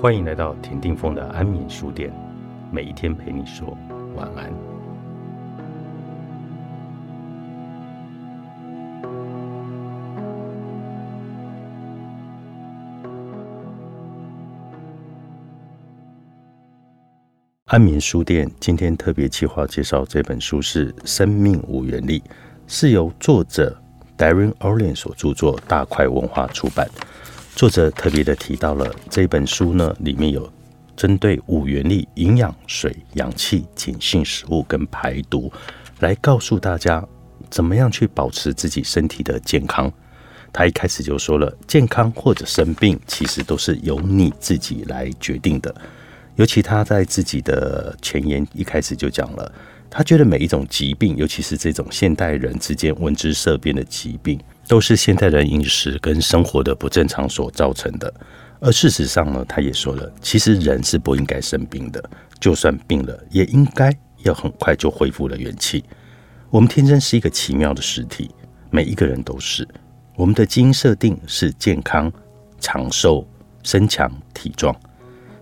欢迎来到田定峰的安眠书店，每一天陪你说晚安。安眠书店今天特别企划介绍这本书是《生命五原力》，是由作者 Darren Orlin 所著作，大块文化出版。作者特别的提到了这本书呢，里面有针对五元力、营养、水、氧气、碱性食物跟排毒，来告诉大家怎么样去保持自己身体的健康。他一开始就说了，健康或者生病，其实都是由你自己来决定的。尤其他在自己的前言一开始就讲了，他觉得每一种疾病，尤其是这种现代人之间闻之色变的疾病。都是现代人饮食跟生活的不正常所造成的，而事实上呢，他也说了，其实人是不应该生病的，就算病了，也应该要很快就恢复了元气。我们天生是一个奇妙的实体，每一个人都是。我们的基因设定是健康、长寿、身强体壮，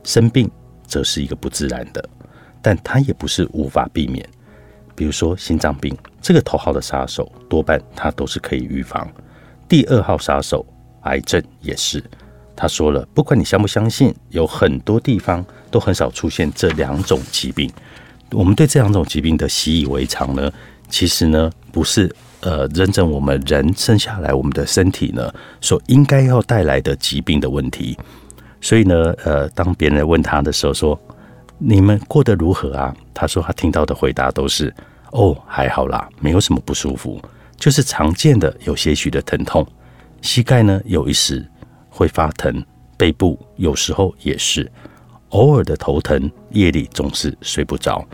生病则是一个不自然的，但它也不是无法避免。比如说心脏病这个头号的杀手，多半它都是可以预防。第二号杀手癌症也是。他说了，不管你相不相信，有很多地方都很少出现这两种疾病。我们对这两种疾病的习以为常呢，其实呢不是呃认证我们人生下来我们的身体呢所应该要带来的疾病的问题。所以呢，呃，当别人问他的时候说。你们过得如何啊？他说他听到的回答都是：哦，还好啦，没有什么不舒服，就是常见的有些许的疼痛，膝盖呢有一时会发疼，背部有时候也是，偶尔的头疼，夜里总是睡不着，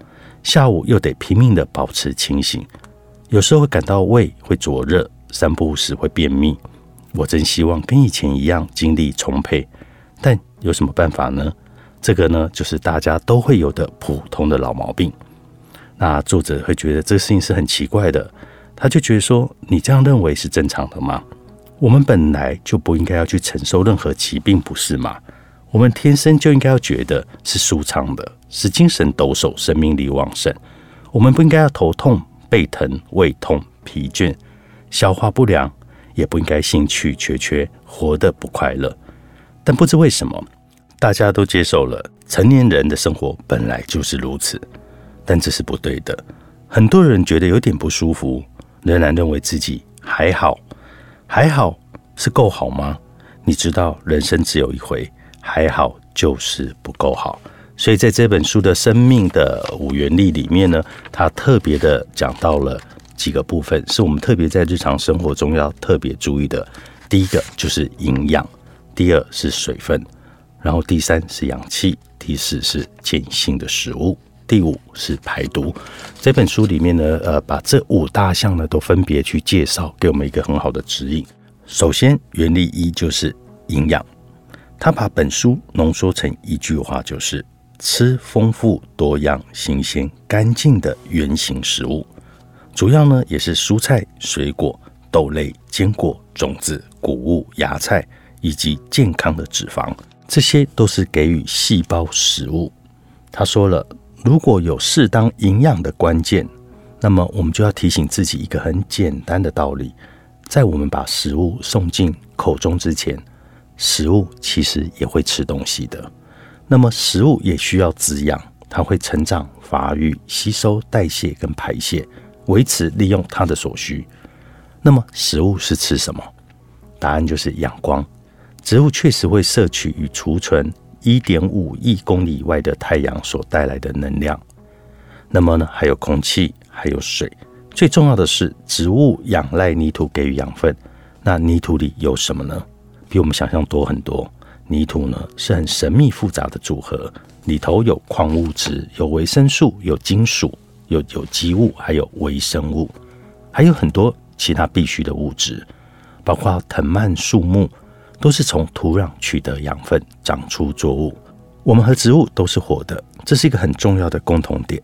下午又得拼命的保持清醒，有时候会感到胃会灼热，散步时会便秘。我真希望跟以前一样精力充沛，但有什么办法呢？这个呢，就是大家都会有的普通的老毛病。那作者会觉得这个事情是很奇怪的，他就觉得说：“你这样认为是正常的吗？我们本来就不应该要去承受任何疾病，不是吗？我们天生就应该要觉得是舒畅的，是精神抖擞、生命力旺盛。我们不应该要头痛、背疼、胃痛、疲倦、消化不良，也不应该兴趣缺缺、活得不快乐。但不知为什么。”大家都接受了成年人的生活本来就是如此，但这是不对的。很多人觉得有点不舒服，仍然认为自己还好，还好是够好吗？你知道人生只有一回，还好就是不够好。所以在这本书的生命的五元力里面呢，他特别的讲到了几个部分，是我们特别在日常生活中要特别注意的。第一个就是营养，第二是水分。然后第三是氧气，第四是碱性的食物，第五是排毒。这本书里面呢，呃，把这五大项呢都分别去介绍，给我们一个很好的指引。首先，原理一就是营养，他把本书浓缩成一句话，就是吃丰富多样、新鲜干净的原形食物，主要呢也是蔬菜、水果、豆类、坚果、种子、谷物、芽菜以及健康的脂肪。这些都是给予细胞食物。他说了，如果有适当营养的关键，那么我们就要提醒自己一个很简单的道理：在我们把食物送进口中之前，食物其实也会吃东西的。那么食物也需要滋养，它会成长、发育、吸收、代谢跟排泄，维持利用它的所需。那么食物是吃什么？答案就是阳光。植物确实会摄取与储存一点五亿公里以外的太阳所带来的能量。那么呢，还有空气，还有水。最重要的是，植物仰赖泥土给予养分。那泥土里有什么呢？比我们想象多很多。泥土呢是很神秘复杂的组合，里头有矿物质，有维生素，有金属，有有机物，还有微生物，还有很多其他必需的物质，包括藤蔓、树木。都是从土壤取得养分长出作物。我们和植物都是活的，这是一个很重要的共同点。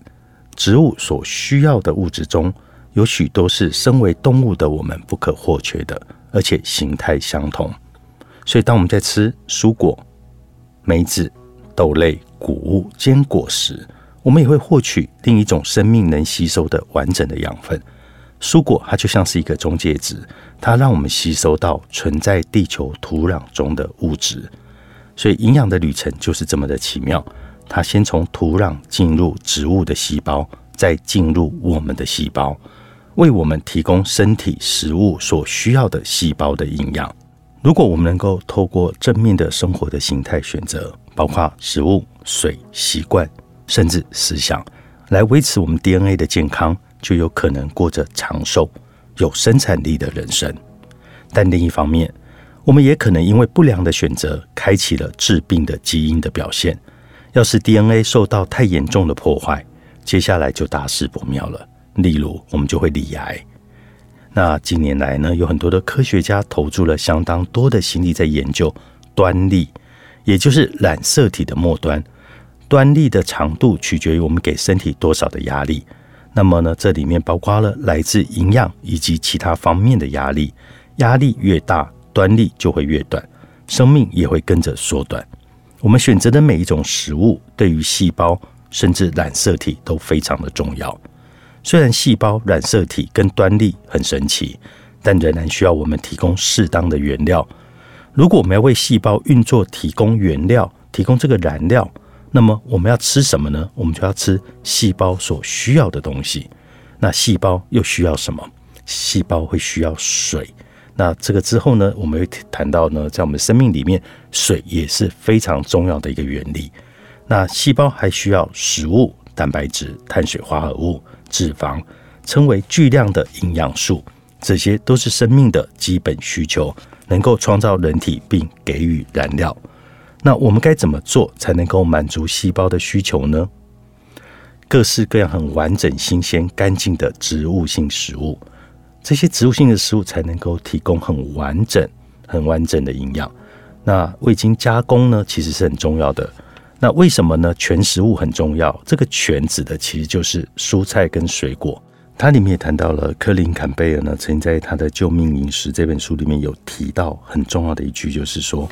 植物所需要的物质中有许多是身为动物的我们不可或缺的，而且形态相同。所以，当我们在吃蔬果、梅子、豆类、谷物、坚果时，我们也会获取另一种生命能吸收的完整的养分。蔬果它就像是一个中介值，它让我们吸收到存在地球土壤中的物质。所以营养的旅程就是这么的奇妙。它先从土壤进入植物的细胞，再进入我们的细胞，为我们提供身体食物所需要的细胞的营养。如果我们能够透过正面的生活的形态选择，包括食物、水、习惯，甚至思想，来维持我们 DNA 的健康，就有可能过着长寿、有生产力的人生。但另一方面，我们也可能因为不良的选择，开启了致病的基因的表现。要是 DNA 受到太严重的破坏，接下来就大事不妙了。例如，我们就会罹癌。那近年来呢，有很多的科学家投注了相当多的心力在研究端粒，也就是染色体的末端。端粒的长度取决于我们给身体多少的压力。那么呢，这里面包括了来自营养以及其他方面的压力。压力越大，端粒就会越短，生命也会跟着缩短。我们选择的每一种食物，对于细胞甚至染色体都非常的重要。虽然细胞、染色体跟端粒很神奇，但仍然需要我们提供适当的原料。如果我们要为细胞运作提供原料、提供这个燃料，那么我们要吃什么呢？我们就要吃细胞所需要的东西。那细胞又需要什么？细胞会需要水。那这个之后呢，我们会谈到呢，在我们生命里面，水也是非常重要的一个原理。那细胞还需要食物、蛋白质、碳水化合物、脂肪，称为巨量的营养素，这些都是生命的基本需求，能够创造人体并给予燃料。那我们该怎么做才能够满足细胞的需求呢？各式各样很完整、新鲜、干净的植物性食物。这些植物性的食物才能够提供很完整、很完整的营养。那未经加工呢，其实是很重要的。那为什么呢？全食物很重要。这个全指的其实就是蔬菜跟水果。它里面也谈到了科林坎贝尔呢，曾经在他的《救命饮食》这本书里面有提到很重要的一句，就是说，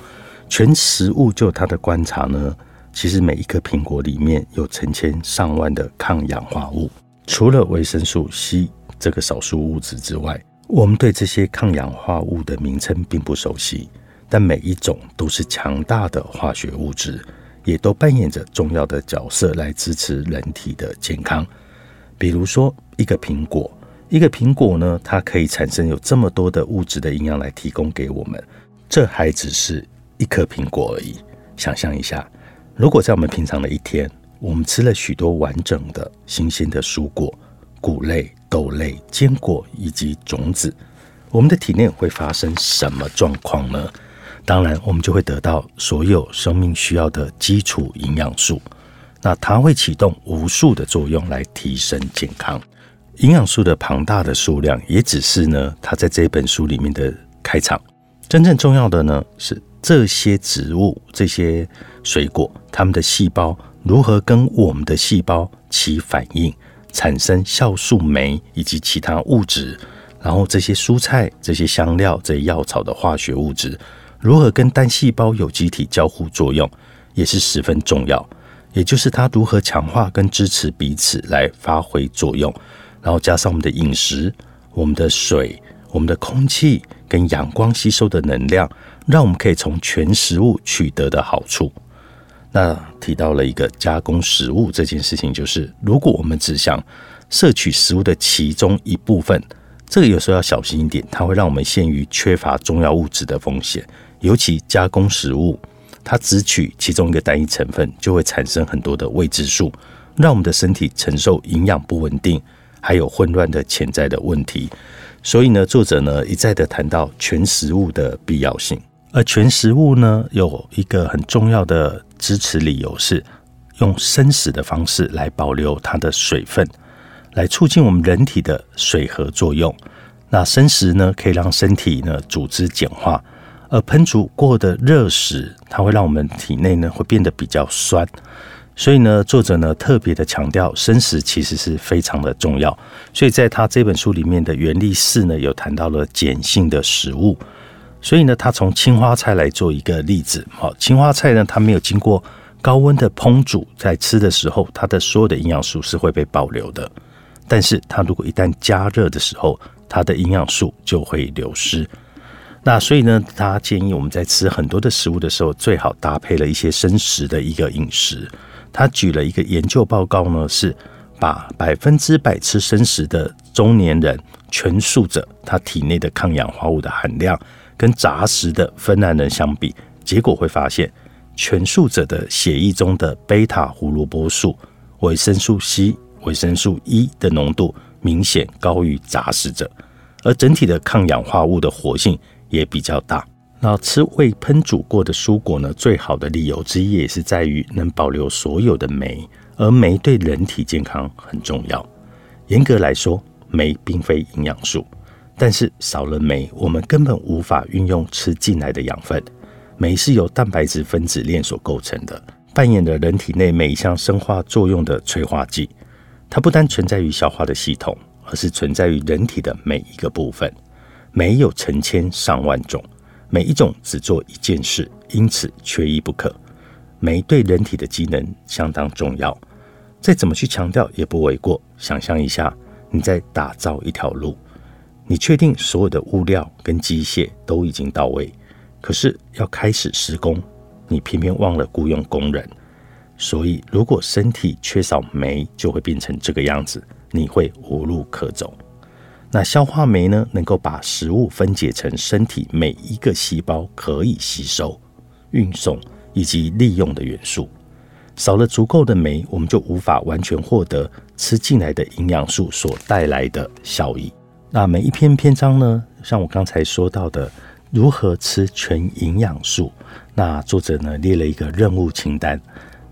全食物就他的观察呢，其实每一颗苹果里面有成千上万的抗氧化物，除了维生素 C。这个少数物质之外，我们对这些抗氧化物的名称并不熟悉，但每一种都是强大的化学物质，也都扮演着重要的角色来支持人体的健康。比如说，一个苹果，一个苹果呢，它可以产生有这么多的物质的营养来提供给我们，这还只是一颗苹果而已。想象一下，如果在我们平常的一天，我们吃了许多完整的新鲜的蔬果、谷类。豆类、坚果以及种子，我们的体内会发生什么状况呢？当然，我们就会得到所有生命需要的基础营养素。那它会启动无数的作用来提升健康。营养素的庞大的数量，也只是呢，它在这本书里面的开场。真正重要的呢，是这些植物、这些水果，它们的细胞如何跟我们的细胞起反应。产生酵素酶以及其他物质，然后这些蔬菜、这些香料、这些药草的化学物质如何跟单细胞有机体交互作用，也是十分重要。也就是它如何强化跟支持彼此来发挥作用，然后加上我们的饮食、我们的水、我们的空气跟阳光吸收的能量，让我们可以从全食物取得的好处。那提到了一个加工食物这件事情，就是如果我们只想摄取食物的其中一部分，这个有时候要小心一点，它会让我们陷于缺乏重要物质的风险。尤其加工食物，它只取其中一个单一成分，就会产生很多的未知数，让我们的身体承受营养不稳定，还有混乱的潜在的问题。所以呢，作者呢一再的谈到全食物的必要性。而全食物呢，有一个很重要的支持理由是，用生食的方式来保留它的水分，来促进我们人体的水合作用。那生食呢，可以让身体呢组织简化，而烹煮过的热食，它会让我们体内呢会变得比较酸。所以呢，作者呢特别的强调，生食其实是非常的重要。所以在他这本书里面的原力四呢，有谈到了碱性的食物。所以呢，他从青花菜来做一个例子。好，青花菜呢，它没有经过高温的烹煮在吃的时候，它的所有的营养素是会被保留的。但是它如果一旦加热的时候，它的营养素就会流失。那所以呢，他建议我们在吃很多的食物的时候，最好搭配了一些生食的一个饮食。他举了一个研究报告呢，是把百分之百吃生食的中年人全素者，他体内的抗氧化物的含量跟杂食的芬兰人相比，结果会发现。全素者的血液中的贝塔胡萝卜素、维生素 C、维生素 E 的浓度明显高于杂食者，而整体的抗氧化物的活性也比较大。那吃未烹煮过的蔬果呢？最好的理由之一也是在于能保留所有的酶，而酶对人体健康很重要。严格来说，酶并非营养素，但是少了酶，我们根本无法运用吃进来的养分。酶是由蛋白质分子链所构成的，扮演了人体内每一项生化作用的催化剂。它不单存在于消化的系统，而是存在于人体的每一个部分。酶有成千上万种，每一种只做一件事，因此缺一不可。酶对人体的机能相当重要，再怎么去强调也不为过。想象一下，你在打造一条路，你确定所有的物料跟机械都已经到位。可是要开始施工，你偏偏忘了雇佣工人，所以如果身体缺少酶，就会变成这个样子，你会无路可走。那消化酶呢，能够把食物分解成身体每一个细胞可以吸收、运送以及利用的元素。少了足够的酶，我们就无法完全获得吃进来的营养素所带来的效益。那每一篇篇章呢，像我刚才说到的。如何吃全营养素？那作者呢列了一个任务清单。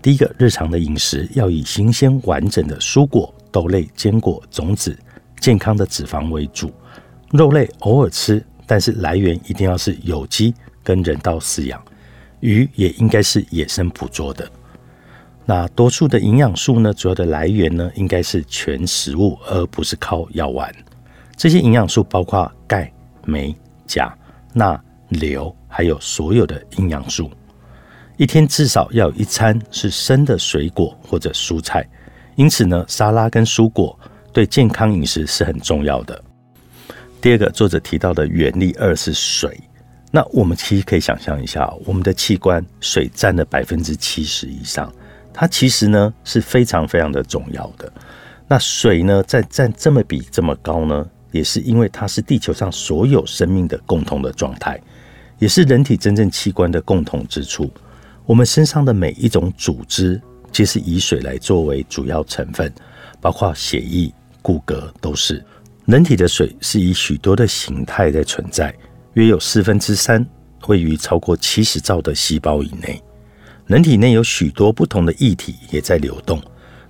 第一个，日常的饮食要以新鲜完整的蔬果、豆类、坚果、种子、健康的脂肪为主。肉类偶尔吃，但是来源一定要是有机跟人道饲养。鱼也应该是野生捕捉的。那多数的营养素呢，主要的来源呢，应该是全食物，而不是靠药丸。这些营养素包括钙、镁、钾。钠、硫，还有所有的营养素，一天至少要有一餐是生的水果或者蔬菜。因此呢，沙拉跟蔬果对健康饮食是很重要的。第二个，作者提到的原力二是水。那我们其实可以想象一下，我们的器官水占了百分之七十以上，它其实呢是非常非常的重要的。那水呢，在占这么比这么高呢？也是因为它是地球上所有生命的共同的状态，也是人体真正器官的共同之处。我们身上的每一种组织，皆是以水来作为主要成分，包括血液、骨骼都是。人体的水是以许多的形态在存在，约有四分之三位于超过七十兆的细胞以内。人体内有许多不同的液体也在流动，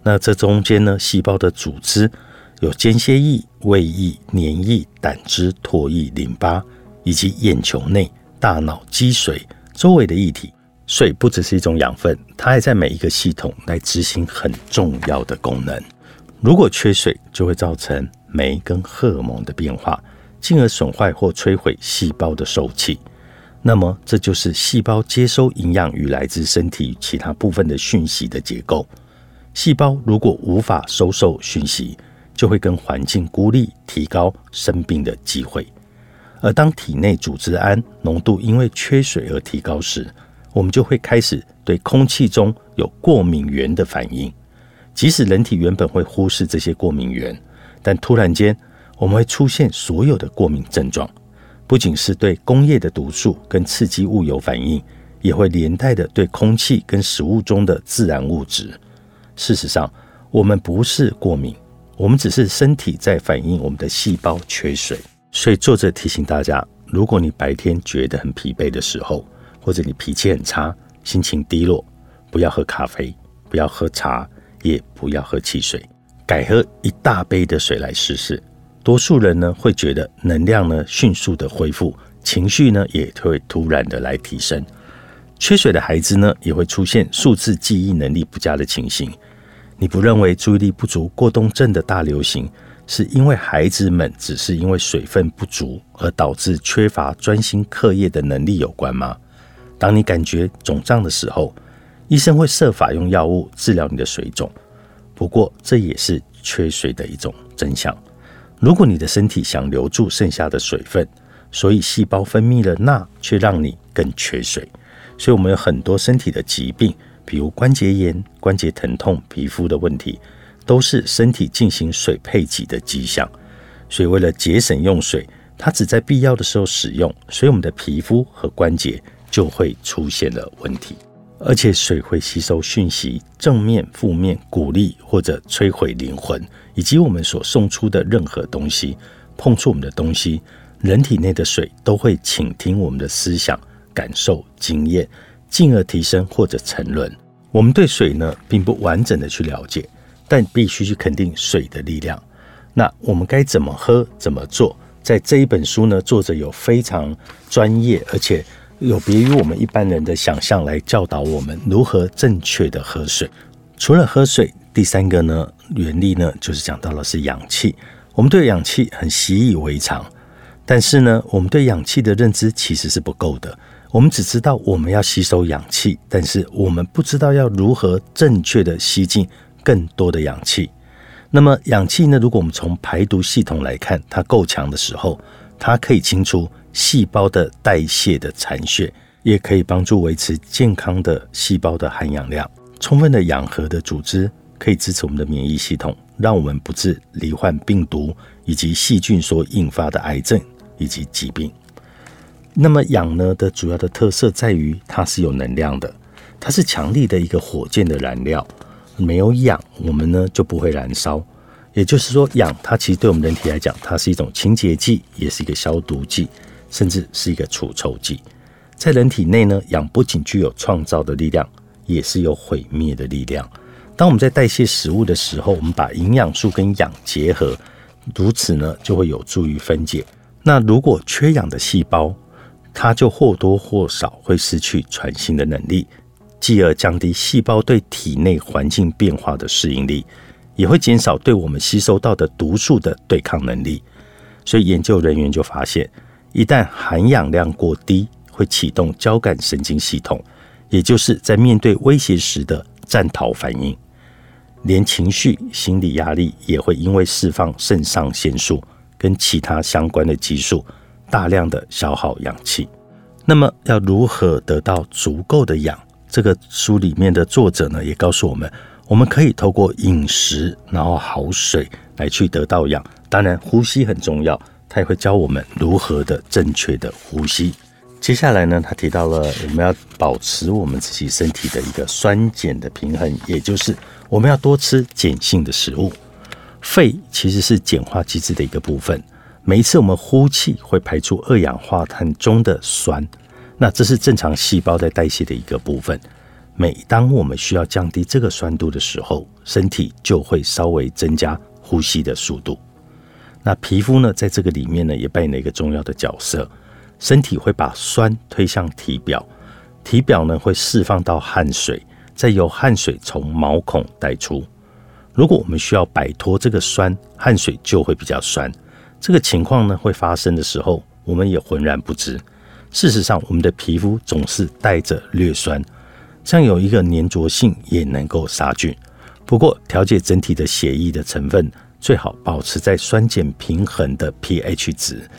那这中间呢，细胞的组织。有间歇液、胃液、黏液、胆汁、唾液、淋巴，以及眼球内、大脑、积水周围的液体。水不只是一种养分，它还在每一个系统来执行很重要的功能。如果缺水，就会造成酶跟荷尔蒙的变化，进而损坏或摧毁细胞的受气。那么，这就是细胞接收营养与来自身体其他部分的讯息的结构。细胞如果无法收受讯息，就会跟环境孤立，提高生病的机会。而当体内组织胺浓度因为缺水而提高时，我们就会开始对空气中有过敏源的反应。即使人体原本会忽视这些过敏源，但突然间我们会出现所有的过敏症状，不仅是对工业的毒素跟刺激物有反应，也会连带的对空气跟食物中的自然物质。事实上，我们不是过敏。我们只是身体在反映我们的细胞缺水，所以作者提醒大家：如果你白天觉得很疲惫的时候，或者你脾气很差、心情低落，不要喝咖啡，不要喝茶，也不要喝汽水，改喝一大杯的水来试试。多数人呢会觉得能量呢迅速的恢复，情绪呢也会突然的来提升。缺水的孩子呢也会出现数字记忆能力不佳的情形。你不认为注意力不足过动症的大流行，是因为孩子们只是因为水分不足而导致缺乏专心课业的能力有关吗？当你感觉肿胀的时候，医生会设法用药物治疗你的水肿。不过，这也是缺水的一种真相。如果你的身体想留住剩下的水分，所以细胞分泌了钠，却让你更缺水。所以，我们有很多身体的疾病，比如关节炎、关节疼痛、皮肤的问题，都是身体进行水配给的迹象。所以，为了节省用水，它只在必要的时候使用，所以我们的皮肤和关节就会出现了问题。而且，水会吸收讯息，正面、负面、鼓励或者摧毁灵魂，以及我们所送出的任何东西，碰触我们的东西，人体内的水都会倾听我们的思想。感受经验，进而提升或者沉沦。我们对水呢，并不完整的去了解，但必须去肯定水的力量。那我们该怎么喝，怎么做？在这一本书呢，作者有非常专业，而且有别于我们一般人的想象，来教导我们如何正确的喝水。除了喝水，第三个呢，原理呢，就是讲到了是氧气。我们对氧气很习以为常，但是呢，我们对氧气的认知其实是不够的。我们只知道我们要吸收氧气，但是我们不知道要如何正确的吸进更多的氧气。那么氧气呢？如果我们从排毒系统来看，它够强的时候，它可以清除细胞的代谢的残血，也可以帮助维持健康的细胞的含氧量。充分的氧合的组织可以支持我们的免疫系统，让我们不致罹患病毒以及细菌所引发的癌症以及疾病。那么氧呢的主要的特色在于它是有能量的，它是强力的一个火箭的燃料。没有氧，我们呢就不会燃烧。也就是说，氧它其实对我们人体来讲，它是一种清洁剂，也是一个消毒剂，甚至是一个除臭剂。在人体内呢，氧不仅具有创造的力量，也是有毁灭的力量。当我们在代谢食物的时候，我们把营养素跟氧结合，如此呢就会有助于分解。那如果缺氧的细胞，它就或多或少会失去传信的能力，继而降低细胞对体内环境变化的适应力，也会减少对我们吸收到的毒素的对抗能力。所以研究人员就发现，一旦含氧量过低，会启动交感神经系统，也就是在面对威胁时的战逃反应。连情绪、心理压力也会因为释放肾上腺素跟其他相关的激素。大量的消耗氧气，那么要如何得到足够的氧？这个书里面的作者呢，也告诉我们，我们可以透过饮食，然后好水来去得到氧。当然，呼吸很重要，他也会教我们如何的正确的呼吸。接下来呢，他提到了我们要保持我们自己身体的一个酸碱的平衡，也就是我们要多吃碱性的食物。肺其实是碱化机制的一个部分。每一次我们呼气会排出二氧化碳中的酸，那这是正常细胞在代谢的一个部分。每当我们需要降低这个酸度的时候，身体就会稍微增加呼吸的速度。那皮肤呢，在这个里面呢，也扮演了一个重要的角色。身体会把酸推向体表，体表呢会释放到汗水，再由汗水从毛孔带出。如果我们需要摆脱这个酸，汗水就会比较酸。这个情况呢，会发生的时候，我们也浑然不知。事实上，我们的皮肤总是带着略酸，这样有一个粘着性，也能够杀菌。不过，调节整体的血液的成分，最好保持在酸碱平衡的 pH 值。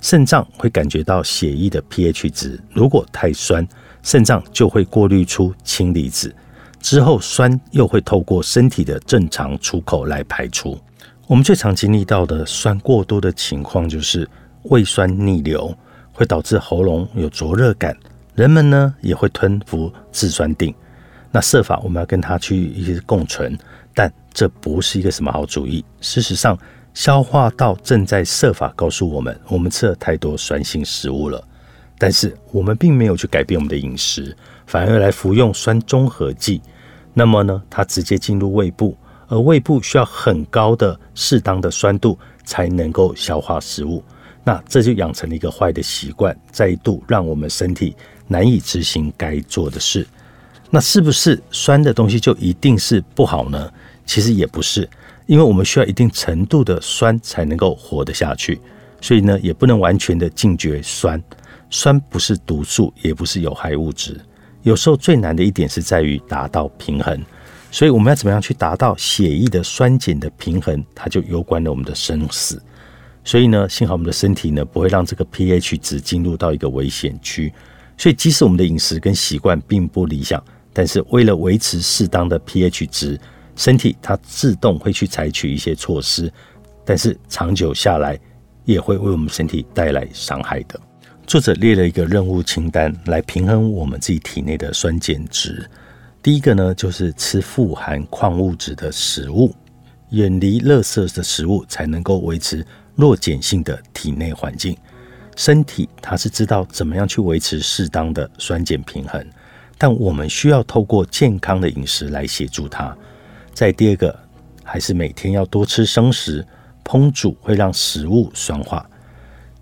肾脏会感觉到血液的 pH 值，如果太酸，肾脏就会过滤出氢离子，之后酸又会透过身体的正常出口来排出。我们最常经历到的酸过多的情况，就是胃酸逆流，会导致喉咙有灼热感。人们呢也会吞服制酸锭，那设法我们要跟它去一些共存，但这不是一个什么好主意。事实上，消化道正在设法告诉我们，我们吃了太多酸性食物了，但是我们并没有去改变我们的饮食，反而来服用酸中和剂。那么呢，它直接进入胃部。而胃部需要很高的、适当的酸度才能够消化食物，那这就养成了一个坏的习惯，再度让我们身体难以执行该做的事。那是不是酸的东西就一定是不好呢？其实也不是，因为我们需要一定程度的酸才能够活得下去，所以呢，也不能完全的禁绝酸。酸不是毒素，也不是有害物质。有时候最难的一点是在于达到平衡。所以我们要怎么样去达到血液的酸碱的平衡，它就攸关了我们的生死。所以呢，幸好我们的身体呢不会让这个 pH 值进入到一个危险区。所以即使我们的饮食跟习惯并不理想，但是为了维持适当的 pH 值，身体它自动会去采取一些措施。但是长久下来，也会为我们身体带来伤害的。作者列了一个任务清单来平衡我们自己体内的酸碱值。第一个呢，就是吃富含矿物质的食物，远离垃圾的食物，才能够维持弱碱性的体内环境。身体它是知道怎么样去维持适当的酸碱平衡，但我们需要透过健康的饮食来协助它。再第二个，还是每天要多吃生食，烹煮会让食物酸化。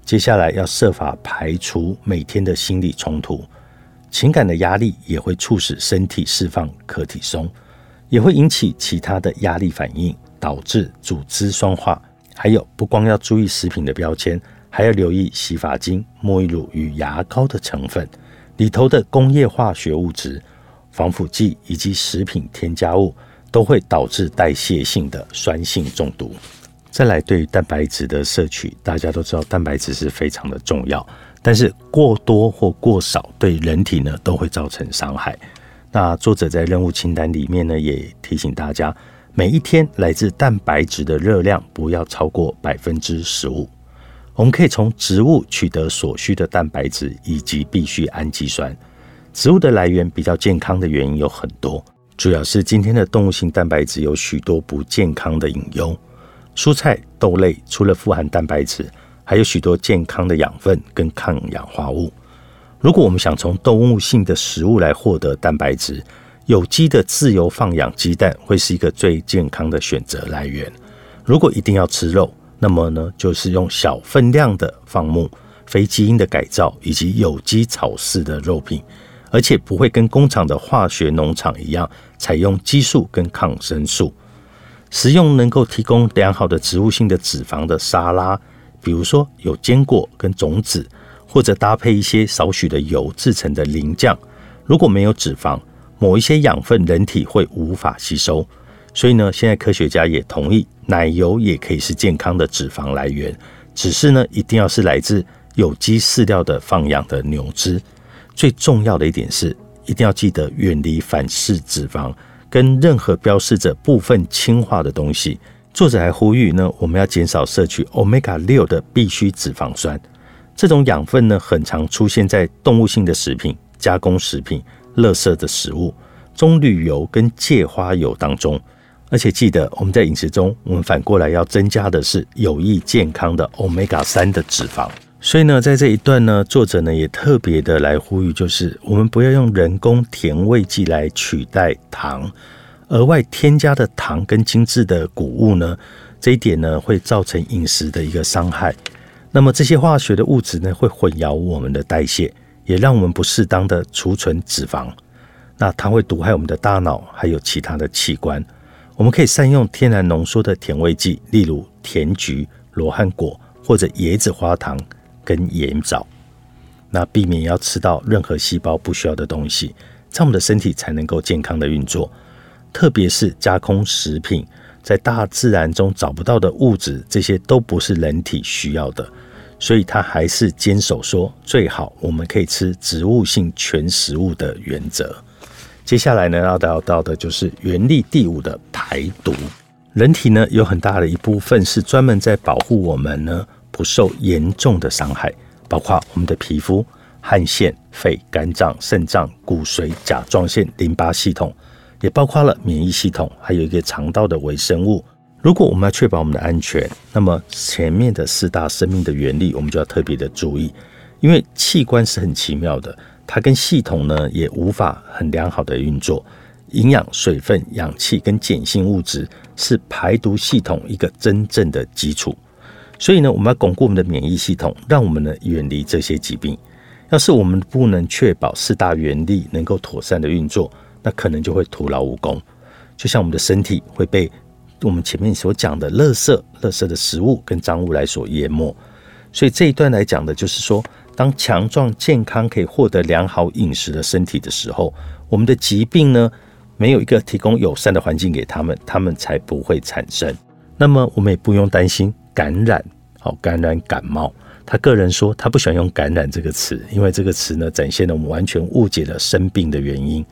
接下来要设法排除每天的心理冲突。情感的压力也会促使身体释放可体松，也会引起其他的压力反应，导致组织酸化。还有，不光要注意食品的标签，还要留意洗发精、沐浴乳与牙膏的成分里头的工业化学物质、防腐剂以及食品添加物，都会导致代谢性的酸性中毒。再来，对于蛋白质的摄取，大家都知道，蛋白质是非常的重要。但是过多或过少对人体呢都会造成伤害。那作者在任务清单里面呢也提醒大家，每一天来自蛋白质的热量不要超过百分之十五。我们可以从植物取得所需的蛋白质以及必需氨基酸。植物的来源比较健康的原因有很多，主要是今天的动物性蛋白质有许多不健康的隐忧。蔬菜、豆类除了富含蛋白质。还有许多健康的养分跟抗氧化物。如果我们想从动物性的食物来获得蛋白质，有机的自由放养鸡蛋会是一个最健康的选择来源。如果一定要吃肉，那么呢，就是用小分量的放牧、非基因的改造以及有机草饲的肉品，而且不会跟工厂的化学农场一样采用激素跟抗生素。食用能够提供良好的植物性的脂肪的沙拉。比如说有坚果跟种子，或者搭配一些少许的油制成的淋酱。如果没有脂肪，某一些养分人体会无法吸收。所以呢，现在科学家也同意，奶油也可以是健康的脂肪来源，只是呢，一定要是来自有机饲料的放养的牛只。最重要的一点是，一定要记得远离反式脂肪跟任何标示着部分氢化的东西。作者还呼吁呢，我们要减少摄取 omega 六的必需脂肪酸。这种养分呢，很常出现在动物性的食品、加工食品、垃圾的食物、棕榈油跟芥花油当中。而且记得，我们在饮食中，我们反过来要增加的是有益健康的 omega 三的脂肪。所以呢，在这一段呢，作者呢也特别的来呼吁，就是我们不要用人工甜味剂来取代糖。额外添加的糖跟精致的谷物呢，这一点呢会造成饮食的一个伤害。那么这些化学的物质呢会混淆我们的代谢，也让我们不适当的储存脂肪。那它会毒害我们的大脑，还有其他的器官。我们可以善用天然浓缩的甜味剂，例如甜菊、罗汉果或者椰子花糖跟盐枣。那避免要吃到任何细胞不需要的东西，这样我们的身体才能够健康的运作。特别是加工食品，在大自然中找不到的物质，这些都不是人体需要的，所以他还是坚守说，最好我们可以吃植物性全食物的原则。接下来呢，要聊到的就是原力第五的排毒。人体呢，有很大的一部分是专门在保护我们呢不受严重的伤害，包括我们的皮肤、汗腺、肺、肝脏、肾脏、骨髓、甲状腺、淋巴系统。也包括了免疫系统，还有一个肠道的微生物。如果我们要确保我们的安全，那么前面的四大生命的原理，我们就要特别的注意。因为器官是很奇妙的，它跟系统呢也无法很良好的运作。营养、水分、氧气跟碱性物质是排毒系统一个真正的基础。所以呢，我们要巩固我们的免疫系统，让我们呢远离这些疾病。要是我们不能确保四大原理能够妥善的运作，那可能就会徒劳无功，就像我们的身体会被我们前面所讲的垃圾、垃圾的食物跟脏物来所淹没。所以这一段来讲的就是说，当强壮健康可以获得良好饮食的身体的时候，我们的疾病呢，没有一个提供友善的环境给他们，他们才不会产生。那么我们也不用担心感染，好感染感冒。他个人说，他不喜欢用“感染”这个词，因为这个词呢，展现了我们完全误解了生病的原因。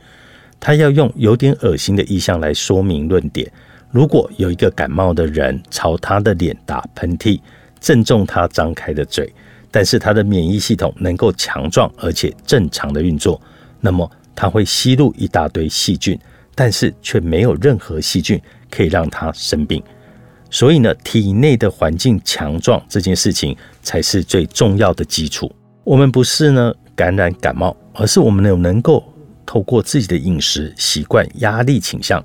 他要用有点恶心的意象来说明论点。如果有一个感冒的人朝他的脸打喷嚏，正中他张开的嘴，但是他的免疫系统能够强壮而且正常的运作，那么他会吸入一大堆细菌，但是却没有任何细菌可以让他生病。所以呢，体内的环境强壮这件事情才是最重要的基础。我们不是呢感染感冒，而是我们有能够透过自己的饮食习惯、压力倾向。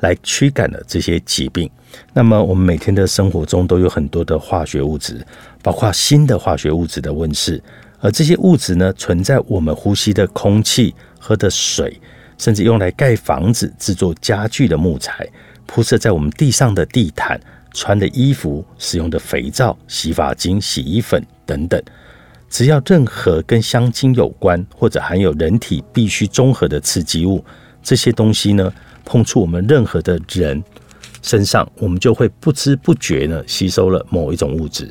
来驱赶了这些疾病。那么，我们每天的生活中都有很多的化学物质，包括新的化学物质的问世。而这些物质呢，存在我们呼吸的空气、喝的水，甚至用来盖房子、制作家具的木材，铺设在我们地上的地毯、穿的衣服、使用的肥皂、洗发精、洗衣粉等等。只要任何跟香精有关，或者含有人体必须综合的刺激物，这些东西呢？碰触我们任何的人身上，我们就会不知不觉呢吸收了某一种物质。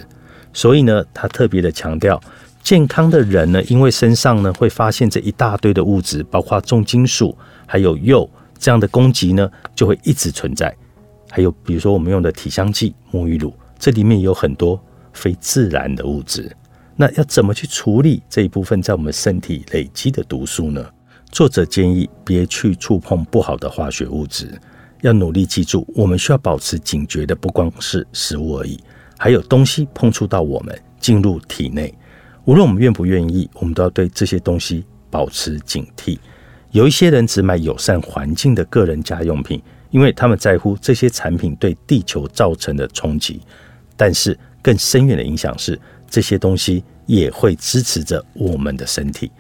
所以呢，他特别的强调，健康的人呢，因为身上呢会发现这一大堆的物质，包括重金属，还有铀这样的攻击呢，就会一直存在。还有比如说我们用的体香剂、沐浴露，这里面有很多非自然的物质。那要怎么去处理这一部分在我们身体累积的毒素呢？作者建议别去触碰不好的化学物质，要努力记住，我们需要保持警觉的不光是食物而已，还有东西碰触到我们进入体内，无论我们愿不愿意，我们都要对这些东西保持警惕。有一些人只买友善环境的个人家用品，因为他们在乎这些产品对地球造成的冲击，但是更深远的影响是，这些东西也会支持着我们的身体。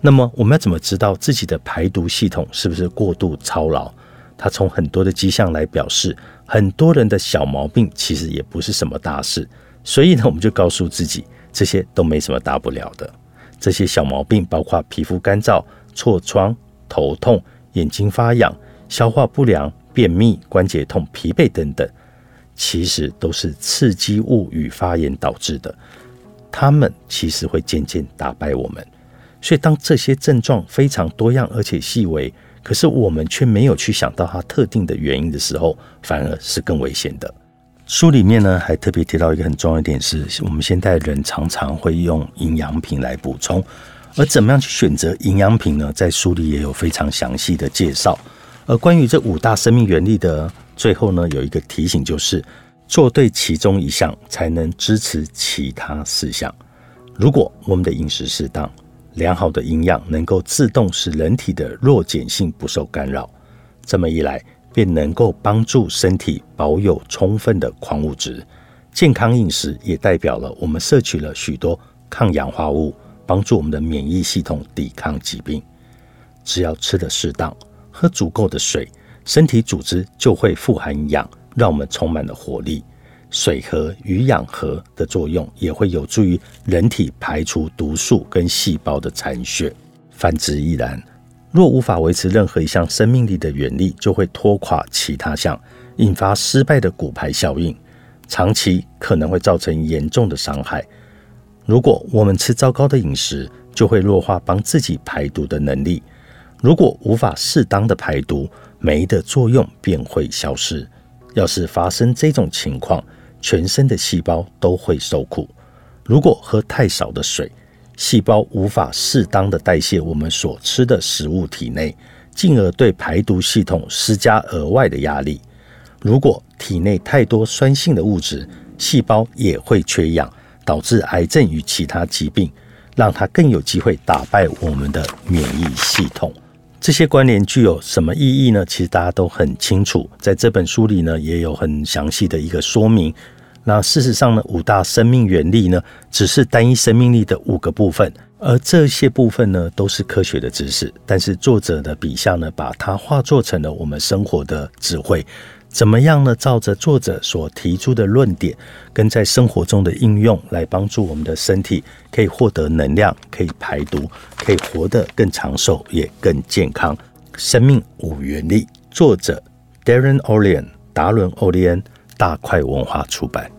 那么我们要怎么知道自己的排毒系统是不是过度操劳？它从很多的迹象来表示，很多人的小毛病其实也不是什么大事。所以呢，我们就告诉自己，这些都没什么大不了的。这些小毛病包括皮肤干燥、痤疮、头痛、眼睛发痒、消化不良、便秘、关节痛、疲惫等等，其实都是刺激物与发炎导致的。他们其实会渐渐打败我们。所以，当这些症状非常多样而且细微，可是我们却没有去想到它特定的原因的时候，反而是更危险的。书里面呢，还特别提到一个很重要一点，是我们现代人常常会用营养品来补充，而怎么样去选择营养品呢？在书里也有非常详细的介绍。而关于这五大生命原理的最后呢，有一个提醒，就是做对其中一项，才能支持其他四项。如果我们的饮食适当，良好的营养能够自动使人体的弱碱性不受干扰，这么一来便能够帮助身体保有充分的矿物质。健康饮食也代表了我们摄取了许多抗氧化物，帮助我们的免疫系统抵抗疾病。只要吃的适当，喝足够的水，身体组织就会富含氧，让我们充满了活力。水和与氧合的作用也会有助于人体排除毒素跟细胞的残血。反之亦然。若无法维持任何一项生命力的原力，就会拖垮其他项，引发失败的骨牌效应，长期可能会造成严重的伤害。如果我们吃糟糕的饮食，就会弱化帮自己排毒的能力。如果无法适当的排毒，酶的作用便会消失。要是发生这种情况，全身的细胞都会受苦。如果喝太少的水，细胞无法适当的代谢我们所吃的食物，体内进而对排毒系统施加额外的压力。如果体内太多酸性的物质，细胞也会缺氧，导致癌症与其他疾病，让它更有机会打败我们的免疫系统。这些关联具有什么意义呢？其实大家都很清楚，在这本书里呢，也有很详细的一个说明。那事实上呢，五大生命原理呢，只是单一生命力的五个部分，而这些部分呢，都是科学的知识。但是作者的笔下呢，把它化作成了我们生活的智慧，怎么样呢？照着作者所提出的论点，跟在生活中的应用，来帮助我们的身体可以获得能量，可以排毒，可以活得更长寿，也更健康。生命五原力，作者 Darren Olian 达伦·欧利恩，大块文化出版。